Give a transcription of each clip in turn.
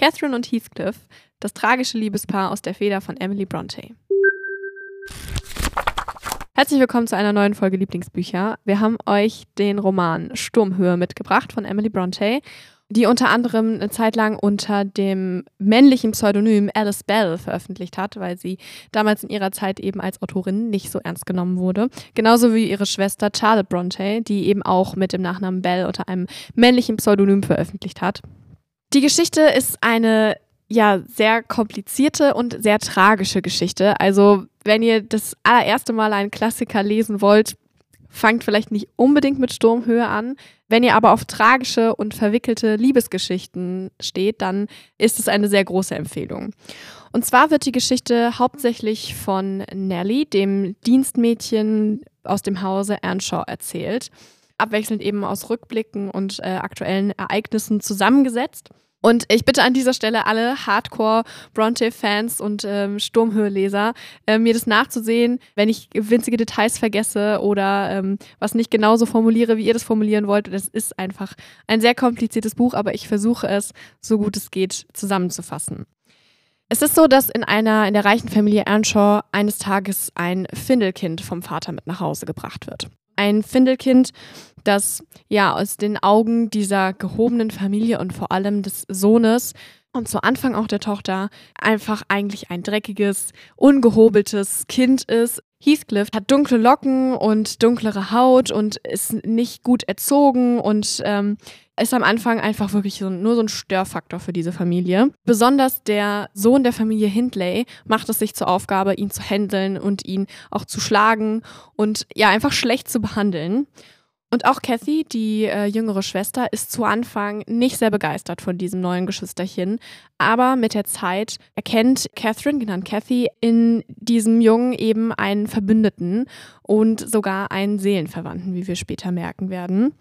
Catherine und Heathcliff, das tragische Liebespaar aus der Feder von Emily Bronte. Herzlich willkommen zu einer neuen Folge Lieblingsbücher. Wir haben euch den Roman Sturmhöhe mitgebracht von Emily Bronte, die unter anderem eine Zeit lang unter dem männlichen Pseudonym Alice Bell veröffentlicht hat, weil sie damals in ihrer Zeit eben als Autorin nicht so ernst genommen wurde. Genauso wie ihre Schwester Charlotte Bronte, die eben auch mit dem Nachnamen Bell unter einem männlichen Pseudonym veröffentlicht hat. Die Geschichte ist eine ja sehr komplizierte und sehr tragische Geschichte. Also, wenn ihr das allererste Mal einen Klassiker lesen wollt, fangt vielleicht nicht unbedingt mit Sturmhöhe an. Wenn ihr aber auf tragische und verwickelte Liebesgeschichten steht, dann ist es eine sehr große Empfehlung. Und zwar wird die Geschichte hauptsächlich von Nellie, dem Dienstmädchen aus dem Hause Earnshaw, erzählt. Abwechselnd eben aus Rückblicken und äh, aktuellen Ereignissen zusammengesetzt. Und ich bitte an dieser Stelle alle Hardcore-Bronte-Fans und ähm, Sturmhöhe-Leser, äh, mir das nachzusehen, wenn ich winzige Details vergesse oder ähm, was nicht genauso formuliere, wie ihr das formulieren wollt. Das ist einfach ein sehr kompliziertes Buch, aber ich versuche es, so gut es geht, zusammenzufassen. Es ist so, dass in einer in der reichen Familie Earnshaw eines Tages ein Findelkind vom Vater mit nach Hause gebracht wird. Ein Findelkind, das ja aus den Augen dieser gehobenen Familie und vor allem des Sohnes und zu Anfang auch der Tochter einfach eigentlich ein dreckiges, ungehobeltes Kind ist. Heathcliff hat dunkle Locken und dunklere Haut und ist nicht gut erzogen und ähm, ist am Anfang einfach wirklich so, nur so ein Störfaktor für diese Familie. Besonders der Sohn der Familie Hindley macht es sich zur Aufgabe, ihn zu händeln und ihn auch zu schlagen und ja, einfach schlecht zu behandeln. Und auch Kathy, die äh, jüngere Schwester, ist zu Anfang nicht sehr begeistert von diesem neuen Geschwisterchen. Aber mit der Zeit erkennt Catherine, genannt Kathy, in diesem Jungen eben einen Verbündeten und sogar einen Seelenverwandten, wie wir später merken werden.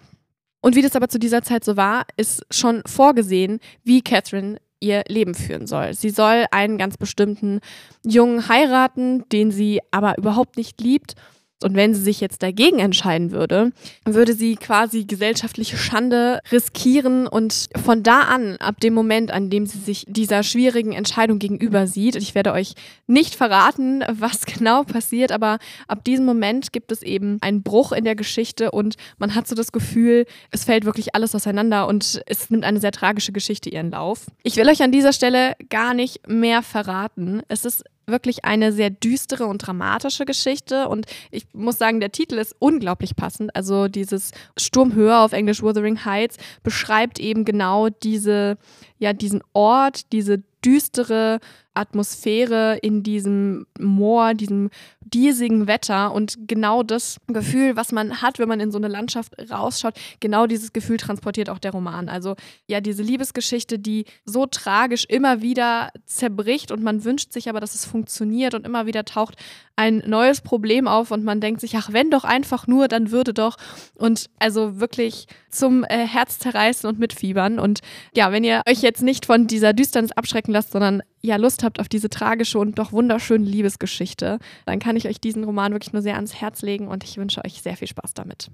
Und wie das aber zu dieser Zeit so war, ist schon vorgesehen, wie Catherine ihr Leben führen soll. Sie soll einen ganz bestimmten Jungen heiraten, den sie aber überhaupt nicht liebt und wenn sie sich jetzt dagegen entscheiden würde, würde sie quasi gesellschaftliche Schande riskieren und von da an, ab dem Moment, an dem sie sich dieser schwierigen Entscheidung gegenüber sieht, ich werde euch nicht verraten, was genau passiert, aber ab diesem Moment gibt es eben einen Bruch in der Geschichte und man hat so das Gefühl, es fällt wirklich alles auseinander und es nimmt eine sehr tragische Geschichte ihren Lauf. Ich will euch an dieser Stelle gar nicht mehr verraten. Es ist wirklich eine sehr düstere und dramatische Geschichte. Und ich muss sagen, der Titel ist unglaublich passend. Also dieses Sturmhöhe auf Englisch Wuthering Heights beschreibt eben genau diese, ja, diesen Ort, diese düstere Atmosphäre in diesem Moor, diesem diesigen Wetter und genau das Gefühl, was man hat, wenn man in so eine Landschaft rausschaut, genau dieses Gefühl transportiert auch der Roman. Also ja, diese Liebesgeschichte, die so tragisch immer wieder zerbricht und man wünscht sich aber, dass es funktioniert und immer wieder taucht ein neues Problem auf und man denkt sich, ach, wenn doch einfach nur, dann würde doch. Und also wirklich zum äh, Herz zerreißen und mitfiebern. Und ja, wenn ihr euch jetzt nicht von dieser Düsternis abschrecken lasst, sondern ja Lust habt auf diese tragische und doch wunderschöne Liebesgeschichte, dann kann ich euch diesen Roman wirklich nur sehr ans Herz legen und ich wünsche euch sehr viel Spaß damit.